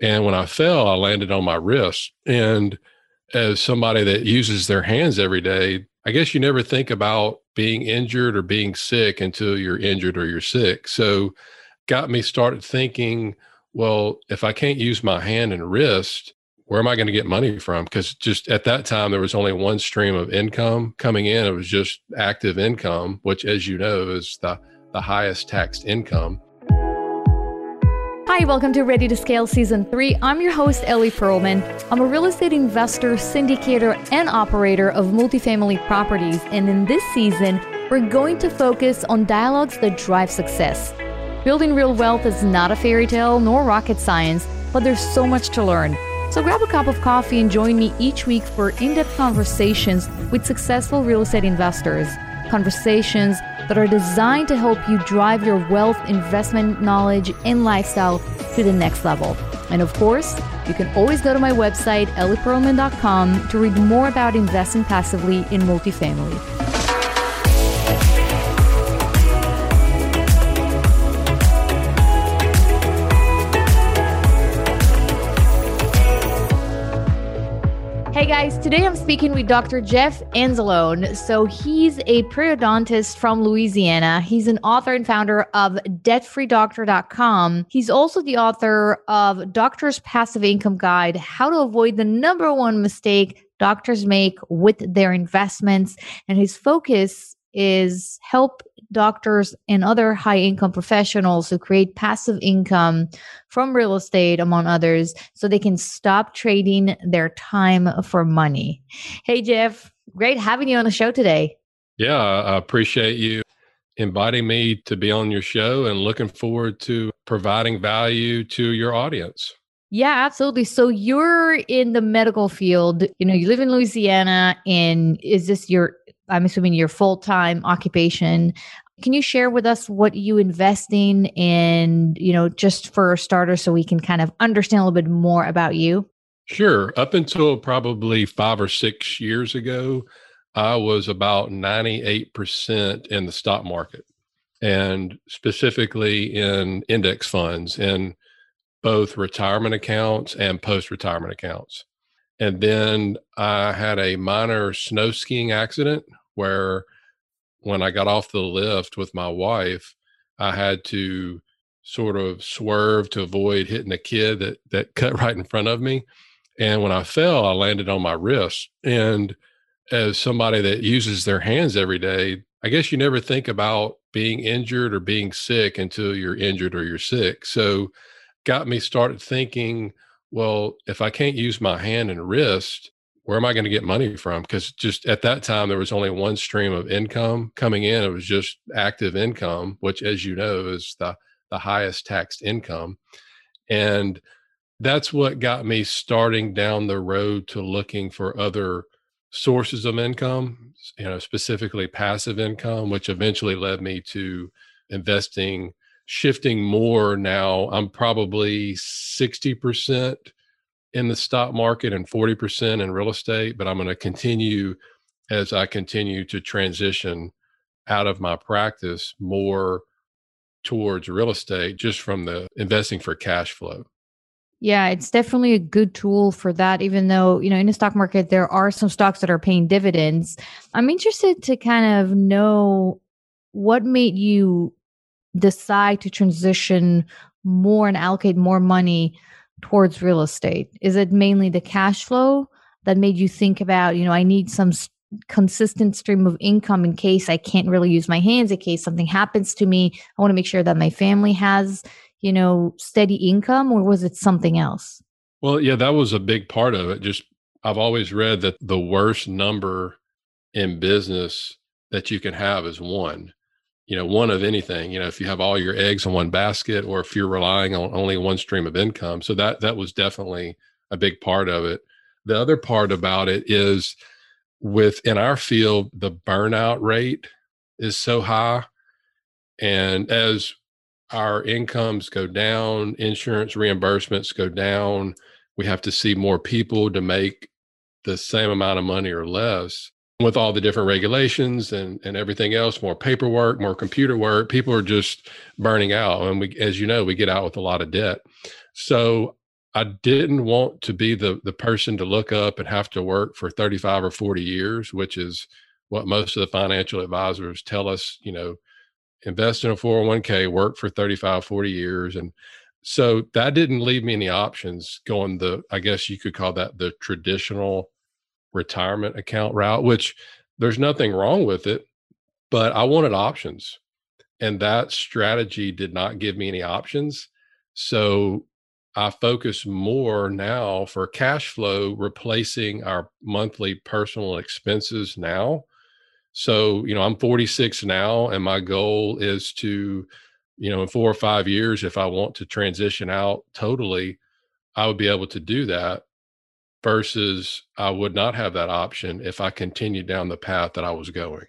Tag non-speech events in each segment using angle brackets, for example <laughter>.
And when I fell, I landed on my wrist. And as somebody that uses their hands every day, I guess you never think about being injured or being sick until you're injured or you're sick. So, got me started thinking, well, if I can't use my hand and wrist, where am I going to get money from? Because just at that time, there was only one stream of income coming in. It was just active income, which, as you know, is the, the highest taxed income. Hi, welcome to Ready to Scale Season 3. I'm your host, Ellie Perlman. I'm a real estate investor, syndicator, and operator of multifamily properties. And in this season, we're going to focus on dialogues that drive success. Building real wealth is not a fairy tale nor rocket science, but there's so much to learn. So grab a cup of coffee and join me each week for in depth conversations with successful real estate investors. Conversations that are designed to help you drive your wealth, investment knowledge, and lifestyle to the next level. And of course, you can always go to my website, ellieperlman.com, to read more about investing passively in multifamily. Today I'm speaking with Dr. Jeff Anzalone. So he's a periodontist from Louisiana. He's an author and founder of debtfreedoctor.com. He's also the author of Doctor's Passive Income Guide, How to Avoid the Number One Mistake Doctors Make with Their Investments. And his focus is help doctors and other high income professionals who create passive income from real estate, among others, so they can stop trading their time for money. Hey, Jeff, great having you on the show today. Yeah, I appreciate you inviting me to be on your show and looking forward to providing value to your audience. Yeah, absolutely. So you're in the medical field. You know, you live in Louisiana, and is this your I'm assuming your full time occupation. Can you share with us what you investing in, and, you know, just for starters so we can kind of understand a little bit more about you? Sure. Up until probably five or six years ago, I was about 98% in the stock market and specifically in index funds in both retirement accounts and post retirement accounts. And then I had a minor snow skiing accident where when I got off the lift with my wife, I had to sort of swerve to avoid hitting a kid that that <laughs> cut right in front of me. And when I fell, I landed on my wrist. And as somebody that uses their hands every day, I guess you never think about being injured or being sick until you're injured or you're sick. So got me started thinking, well, if I can't use my hand and wrist, where am I going to get money from? Because just at that time, there was only one stream of income coming in. It was just active income, which, as you know, is the, the highest taxed income. And that's what got me starting down the road to looking for other sources of income, you know, specifically passive income, which eventually led me to investing, shifting more now. I'm probably 60% in the stock market and 40% in real estate, but I'm going to continue as I continue to transition out of my practice more towards real estate just from the investing for cash flow. Yeah, it's definitely a good tool for that, even though, you know, in the stock market, there are some stocks that are paying dividends. I'm interested to kind of know what made you decide to transition more and allocate more money towards real estate? Is it mainly the cash flow that made you think about, you know, I need some consistent stream of income in case I can't really use my hands, in case something happens to me? I want to make sure that my family has, you know, steady income, or was it something else? Well, yeah, that was a big part of it. Just, I've always read that the worst number in business that you can have is one you know one of anything you know if you have all your eggs in one basket or if you're relying on only one stream of income. So that that was definitely a big part of it. The other part about it is within our field the burnout rate is so high. And as our incomes go down insurance reimbursements go down we have to see more people to make the same amount of money or less with all the different regulations and, and everything else, more paperwork, more computer work, people are just burning out. And we, as you know, we get out with a lot of debt. So I didn't want to be the the person to look up and have to work for 35 or 40 years, which is what most of the financial advisors tell us, you know, invest in a 401k, work for 35, 40 years. And so that didn't leave me any options going the, I guess you could call that the traditional retirement account route, which there's nothing wrong with it, but I wanted options. And that strategy did not give me any options. So I focus more now for cash flow, replacing our monthly personal expenses now. So, you know, I'm 46 now, and my goal is to, you know, in four or five years, if I want to transition out totally, I would be able to do that versus I would not have that option if I continued down the path that I was going.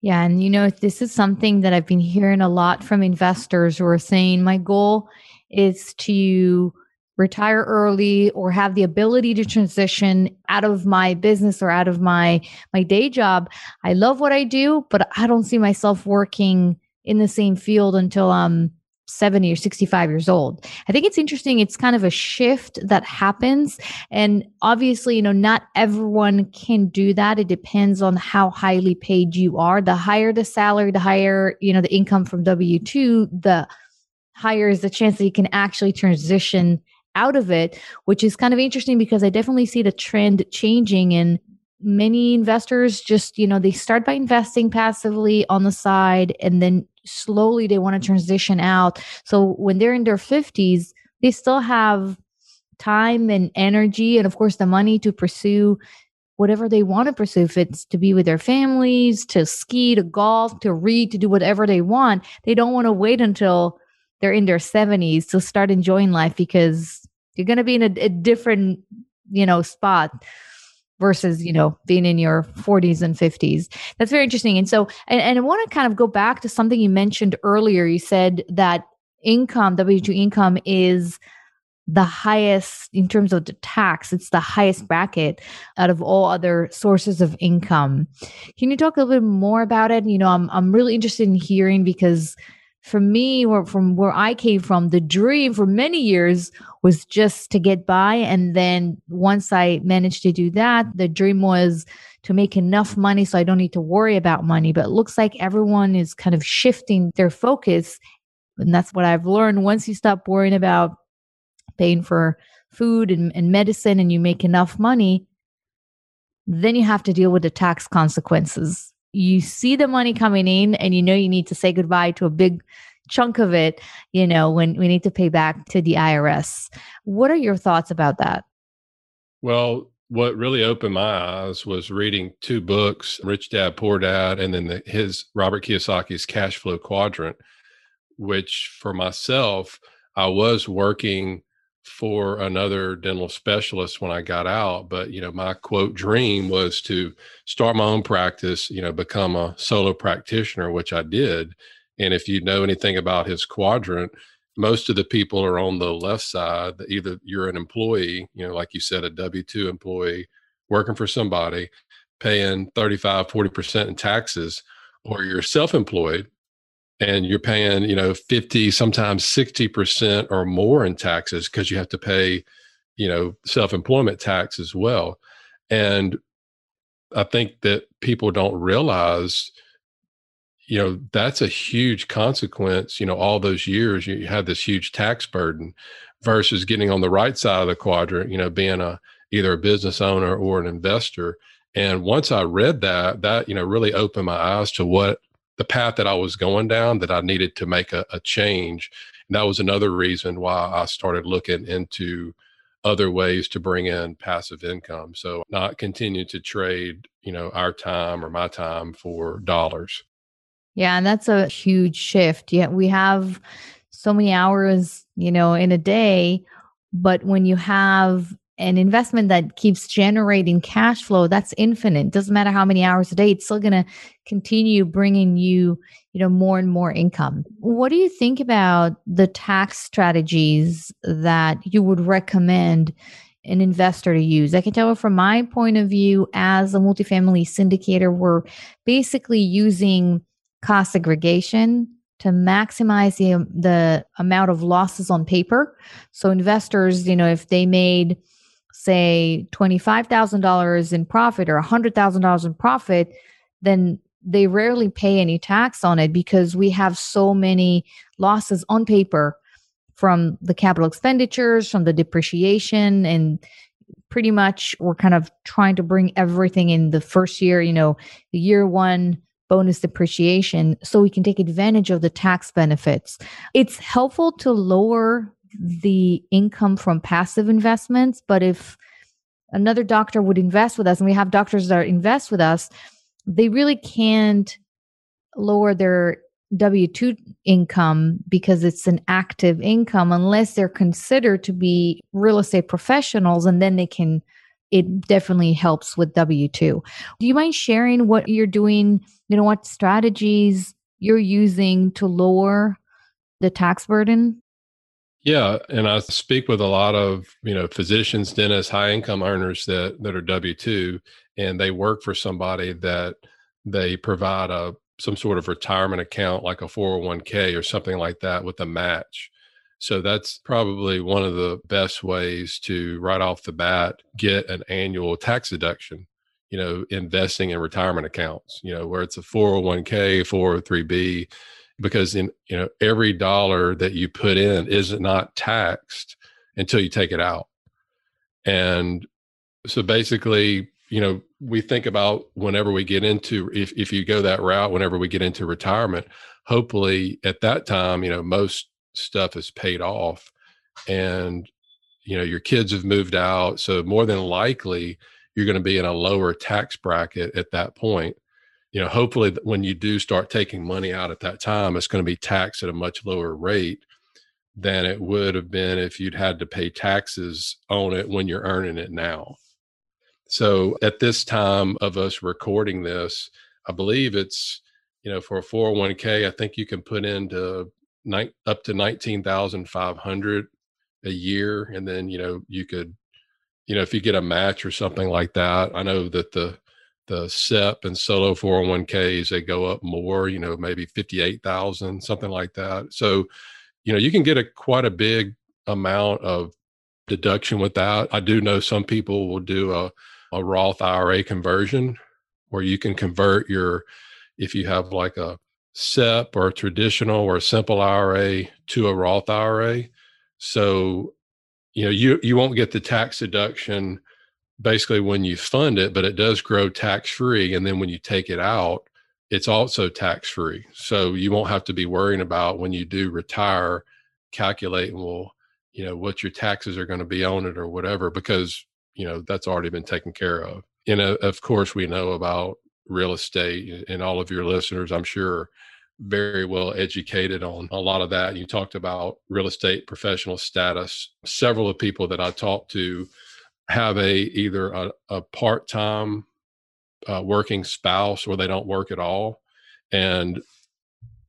Yeah. And, you know, this is something that I've been hearing a lot from investors who are saying my goal is to retire early or have the ability to transition out of my business or out of my my day job i love what i do but i don't see myself working in the same field until i'm 70 or 65 years old. I think it's interesting. It's kind of a shift that happens. And obviously, you know, not everyone can do that. It depends on how highly paid you are. The higher the salary, the higher, you know, the income from W 2, the higher is the chance that you can actually transition out of it, which is kind of interesting because I definitely see the trend changing in many investors just, you know, they start by investing passively on the side and then slowly they want to transition out. So when they're in their 50s, they still have time and energy and of course the money to pursue whatever they want to pursue if it's to be with their families to ski to golf to read to do whatever they want they don't want to wait until they're in their 70s to start enjoying life because you're going to be in a, a different you know spot versus you know being in your 40s and 50s that's very interesting. And so and, and i want to kind of go back to something you mentioned earlier. You said that income w2 income is the highest in terms of the tax. It's the highest bracket out of all other sources of income. Can you talk a little bit more about it? You know i'm, I'm really interested in hearing because for me or from where I came from, the dream for many years was just to get by. And then once I managed to do that, the dream was to make enough money so I don't need to worry about money. But it looks like everyone is kind of shifting their focus. And that's what I've learned. Once you stop worrying about paying for food and, and medicine and you make enough money, then you have to deal with the tax consequences you see the money coming in and you know you need to say goodbye to a big chunk of it, you know, when we need to pay back to the IRS. What are your thoughts about that? Well, what really opened my eyes was reading two books, Rich Dad Poor Dad, and then the, his Robert Kiyosaki's Cash Flow Quadrant, which for myself, I was working for another dental specialist when I got out. But, you know, my quote dream was to start my own practice, you know, become a solo practitioner, which I did. And if you know anything about his quadrant, most of the people are on the left side. Either you're an employee, you know, like you said, a W 2 employee working for somebody, paying 35, 40% in taxes, or you're self employed and you're paying you know 50 sometimes 60% or more in taxes because you have to pay you know self-employment tax as well. And i think that people don't realize you know that's a huge consequence you know all those years you have this huge tax burden versus getting on the right side of the quadrant you know being a either a business owner or an investor. And once i read that that you know really opened my eyes to what the path that I was going down that I needed to make a, a change. And that was another reason why I started looking into other ways to bring in passive income. So not continue to trade, you know, our time or my time for dollars. Yeah, and that's a huge shift. Yeah, we have so many hours, you know, in a day, but when you have an investment that keeps generating cash flow that's infinite. Doesn't matter how many hours a day it's still going to continue bringing you you know more and more income. What do you think about the tax strategies that you would recommend an investor to use? I can tell from my point of view as a multifamily syndicator we're basically using cost segregation to maximize the the amount of losses on paper. So investors, you know, if they made say $25,000 in profit or $100,000 in profit, then they rarely pay any tax on it because we have so many losses on paper from the capital expenditures, from the depreciation, and pretty much we're kind of trying to bring everything in the first year, you know, the year one bonus depreciation so we can take advantage of the tax benefits. It's helpful to lower the income from passive investments, but if another doctor would invest with us and we have doctors that invest with us, they really can't lower their W 2 income because it's an active income unless they're considered to be real estate professionals and then they can it definitely helps with W 2. Do you mind sharing what you're doing, you know, what strategies you're using to lower the tax burden? Yeah, and I speak with a lot of you know physicians, dentists, high income earners that that are W two, and they work for somebody that they provide a some sort of retirement account like a 401k or something like that with a match. So that's probably one of the best ways to right off the bat get an annual tax deduction, you know, investing in retirement accounts, you know, where it's a 401k, 403b because in you know every dollar that you put in is not taxed until you take it out. And so basically you know we think about whenever we get into if if you go that route whenever we get into retirement hopefully at that time you know most stuff is paid off and you know your kids have moved out so more than likely you're going to be in a lower tax bracket at that point you know hopefully when you do start taking money out at that time it's going to be taxed at a much lower rate than it would have been if you'd had to pay taxes on it when you're earning it now so at this time of us recording this, I believe it's, you know, for a 401k, I think you can put into nine, up to 19,500 a year. And then, you know, you could, you know, if you get a match or something like that, I know that the, the SEP and solo 401ks, they go up more, you know, maybe 58,000, something like that. So, you know, you can get a quite a big amount of deduction with that. I do know some people will do a a Roth IRA conversion where you can convert your, if you have like a SEP or a traditional or a simple IRA to a Roth IRA. So, you know, you, you won't get the tax deduction basically when you fund it, but it does grow tax free. And then when you take it out, it's also tax free. So you won't have to be worrying about when you do retire, calculating, well, you know, what your taxes are going to be on it or whatever, because you know that's already been taken care of and uh, of course we know about real estate and all of your listeners i'm sure very well educated on a lot of that you talked about real estate professional status several of people that i talked to have a either a, a part-time uh, working spouse or they don't work at all and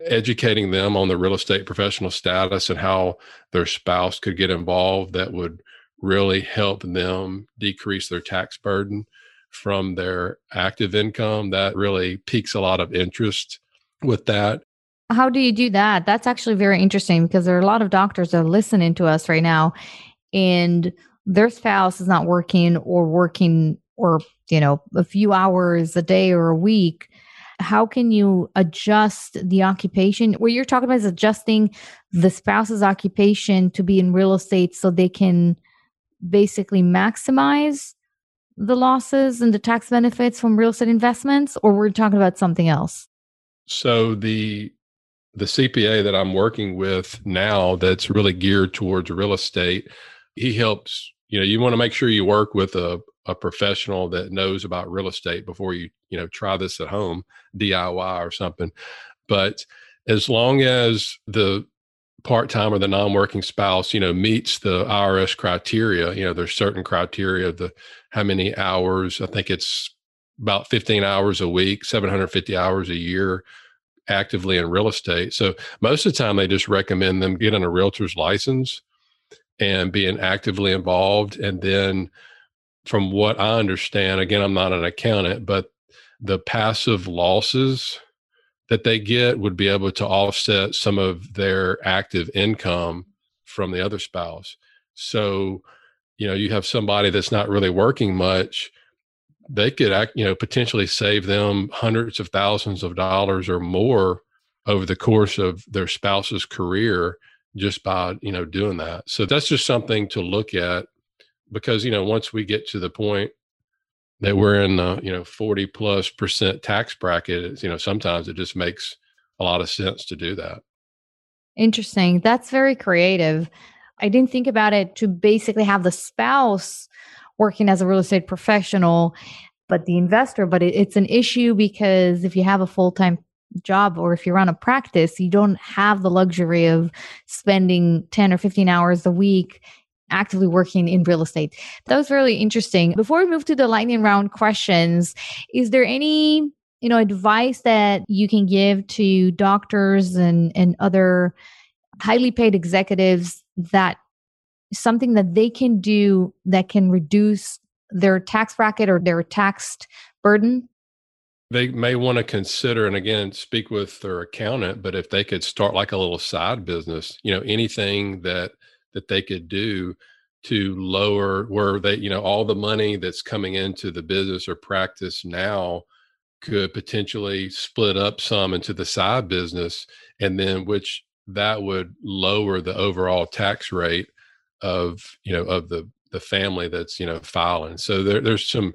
educating them on the real estate professional status and how their spouse could get involved that would really help them decrease their tax burden from their active income. That really piques a lot of interest with that. How do you do that? That's actually very interesting because there are a lot of doctors that are listening to us right now and their spouse is not working or working or, you know, a few hours a day or a week. How can you adjust the occupation? What you're talking about is adjusting the spouse's occupation to be in real estate so they can basically maximize the losses and the tax benefits from real estate investments or we're talking about something else so the the cpa that i'm working with now that's really geared towards real estate he helps you know you want to make sure you work with a, a professional that knows about real estate before you you know try this at home diy or something. But as long as the part-time or the non-working spouse you know meets the irs criteria you know there's certain criteria the how many hours i think it's about 15 hours a week 750 hours a year actively in real estate. So most of the time they just recommend them getting a realtor's license and being actively involved and then from what i understand again i'm not an accountant but the passive losses that they get would be able to offset some of their active income from the other spouse. So, you know, you have somebody that's not really working much, they could act, you know, potentially save them hundreds of thousands of dollars or more over the course of their spouse's career just by, you know, doing that. So that's just something to look at because, you know, once we get to the point that we're in the you know 40 plus percent tax bracket you know sometimes it just makes a lot of sense to do that. Interesting. That's very creative. I didn't think about it to basically have the spouse working as a real estate professional but the investor but it, it's an issue because if you have a full-time job or if you run a practice you don't have the luxury of spending 10 or 15 hours a week actively working in real estate. That was really interesting. Before we move to the lightning round questions, is there any you know advice that you can give to doctors and and other highly paid executives that something that they can do that can reduce their tax bracket or their taxed burden they may want to consider and again speak with their accountant but if they could start like a little side business you know anything that that they could do to lower where they you know all the money that's coming into the business or practice now could potentially split up some into the side business and then which that would lower the overall tax rate of you know of the the family that's you know filing. So there, there's some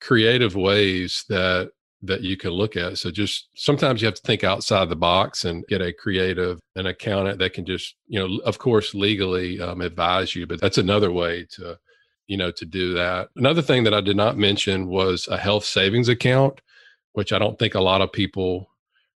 creative ways that that you can look at. So just sometimes you have to think outside the box and get a creative, an accountant that can just, you know, of course, legally um, advise you, but that's another way to, you know, to do that. Another thing that I did not mention was a health savings account, which I don't think a lot of people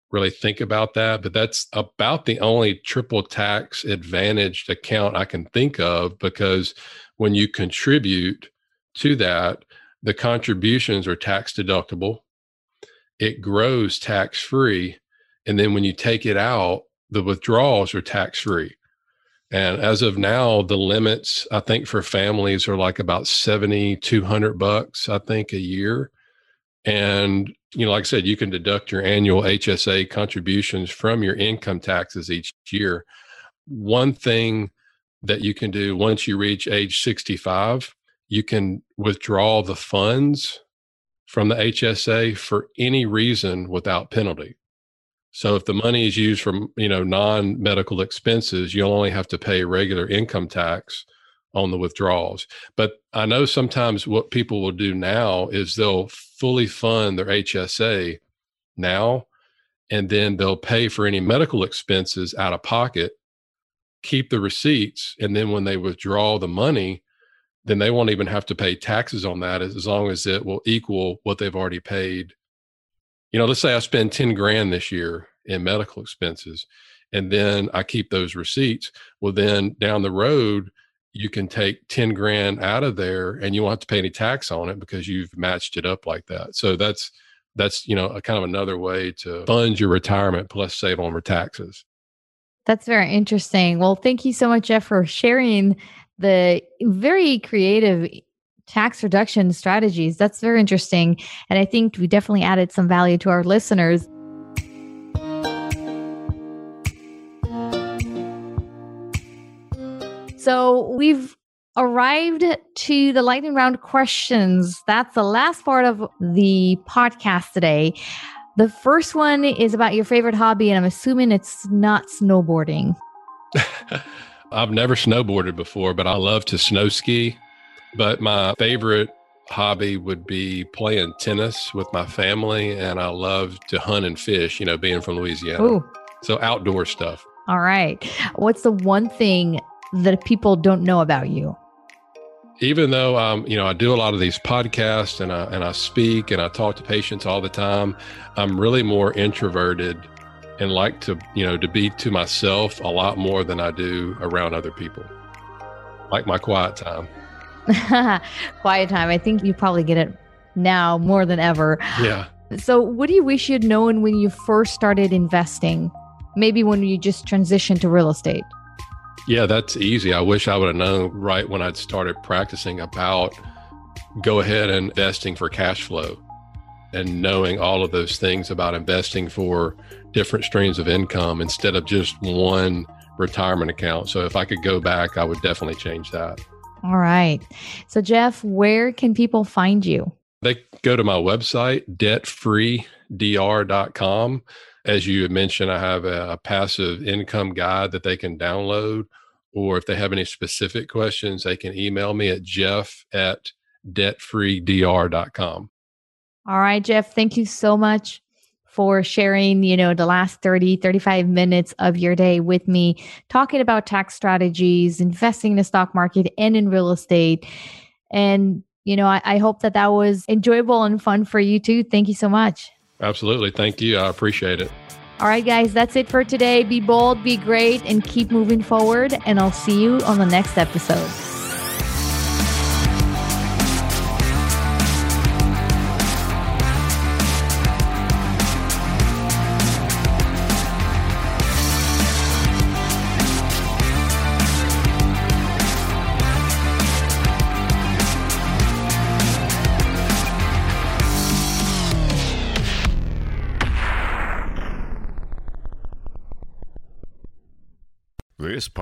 really think about that, but that's about the only triple tax advantaged account I can think of because when you contribute to that, the contributions are tax deductible it grows tax free. And then when you take it out, the withdrawals are tax free. And as of now, the limits I think for families are like about seventy two hundred bucks, I think, a year. And you know, like I said, you can deduct your annual HSA contributions from your income taxes each year. One thing that you can do once you reach age 65, you can withdraw the funds from the HSA for any reason without penalty. So if the money is used for you know non-medical expenses, you'll only have to pay regular income tax on the withdrawals. But I know sometimes what people will do now is they'll fully fund their HSA now and then they'll pay for any medical expenses out of pocket, keep the receipts, and then when they withdraw the money, then they won't even have to pay taxes on that as, long as it will equal what they've already paid. You know, let's say I spend 10 grand this year in medical expenses and then I keep those receipts. Well, then down the road, you can take 10 grand out of there and you won't have to pay any tax on it because you've matched it up like that. So that's, that's, you know, a kind of another way to fund your retirement plus save on your taxes. That's very interesting. Well, thank you so much, Jeff, for sharing the very creative tax reduction strategies. That's very interesting. And I think we definitely added some value to our listeners. So we've arrived to the lightning round questions. That's the last part of the podcast today. The first one is about your favorite hobby, and I'm assuming it's not snowboarding. <laughs> I've never snowboarded before, but I love to snow ski. But my favorite hobby would be playing tennis with my family, and I love to hunt and fish, you know, being from Louisiana. Ooh. So outdoor stuff. All right. What's the one thing that people don't know about you? Even though um, you know, I do a lot of these podcasts and I and I speak and I talk to patients all the time, I'm really more introverted and like to you know to be to myself a lot more than i do around other people. Like my quiet time. <laughs> Quiet time. I think you probably get it now more than ever. Yeah. So what do you wish you'd known when you first started investing? Maybe when you just transitioned to real estate. Yeah that's easy. I wish i would have known right when i'd started practicing about go ahead and investing for cash flow and knowing all of those things about investing for different streams of income instead of just one retirement account. So if I could go back, I would definitely change that. All right. So, Jeff, where can people find you? They go to my website, debtfreedr.com. As you had mentioned, I have a, passive income guide that they can download. Or if they have any specific questions, they can email me at jeff at debtfreedr.com. All right, Jeff, thank you so much for sharing, you know, the last 30, 35 minutes of your day with me, talking about tax strategies, investing in the stock market and in real estate. And, you know, I, I hope that that was enjoyable and fun for you too. Thank you so much. Absolutely. Thank you. I appreciate it. All right, guys, that's it for today. Be bold, be great, and keep moving forward. And I'll see you on the next episode.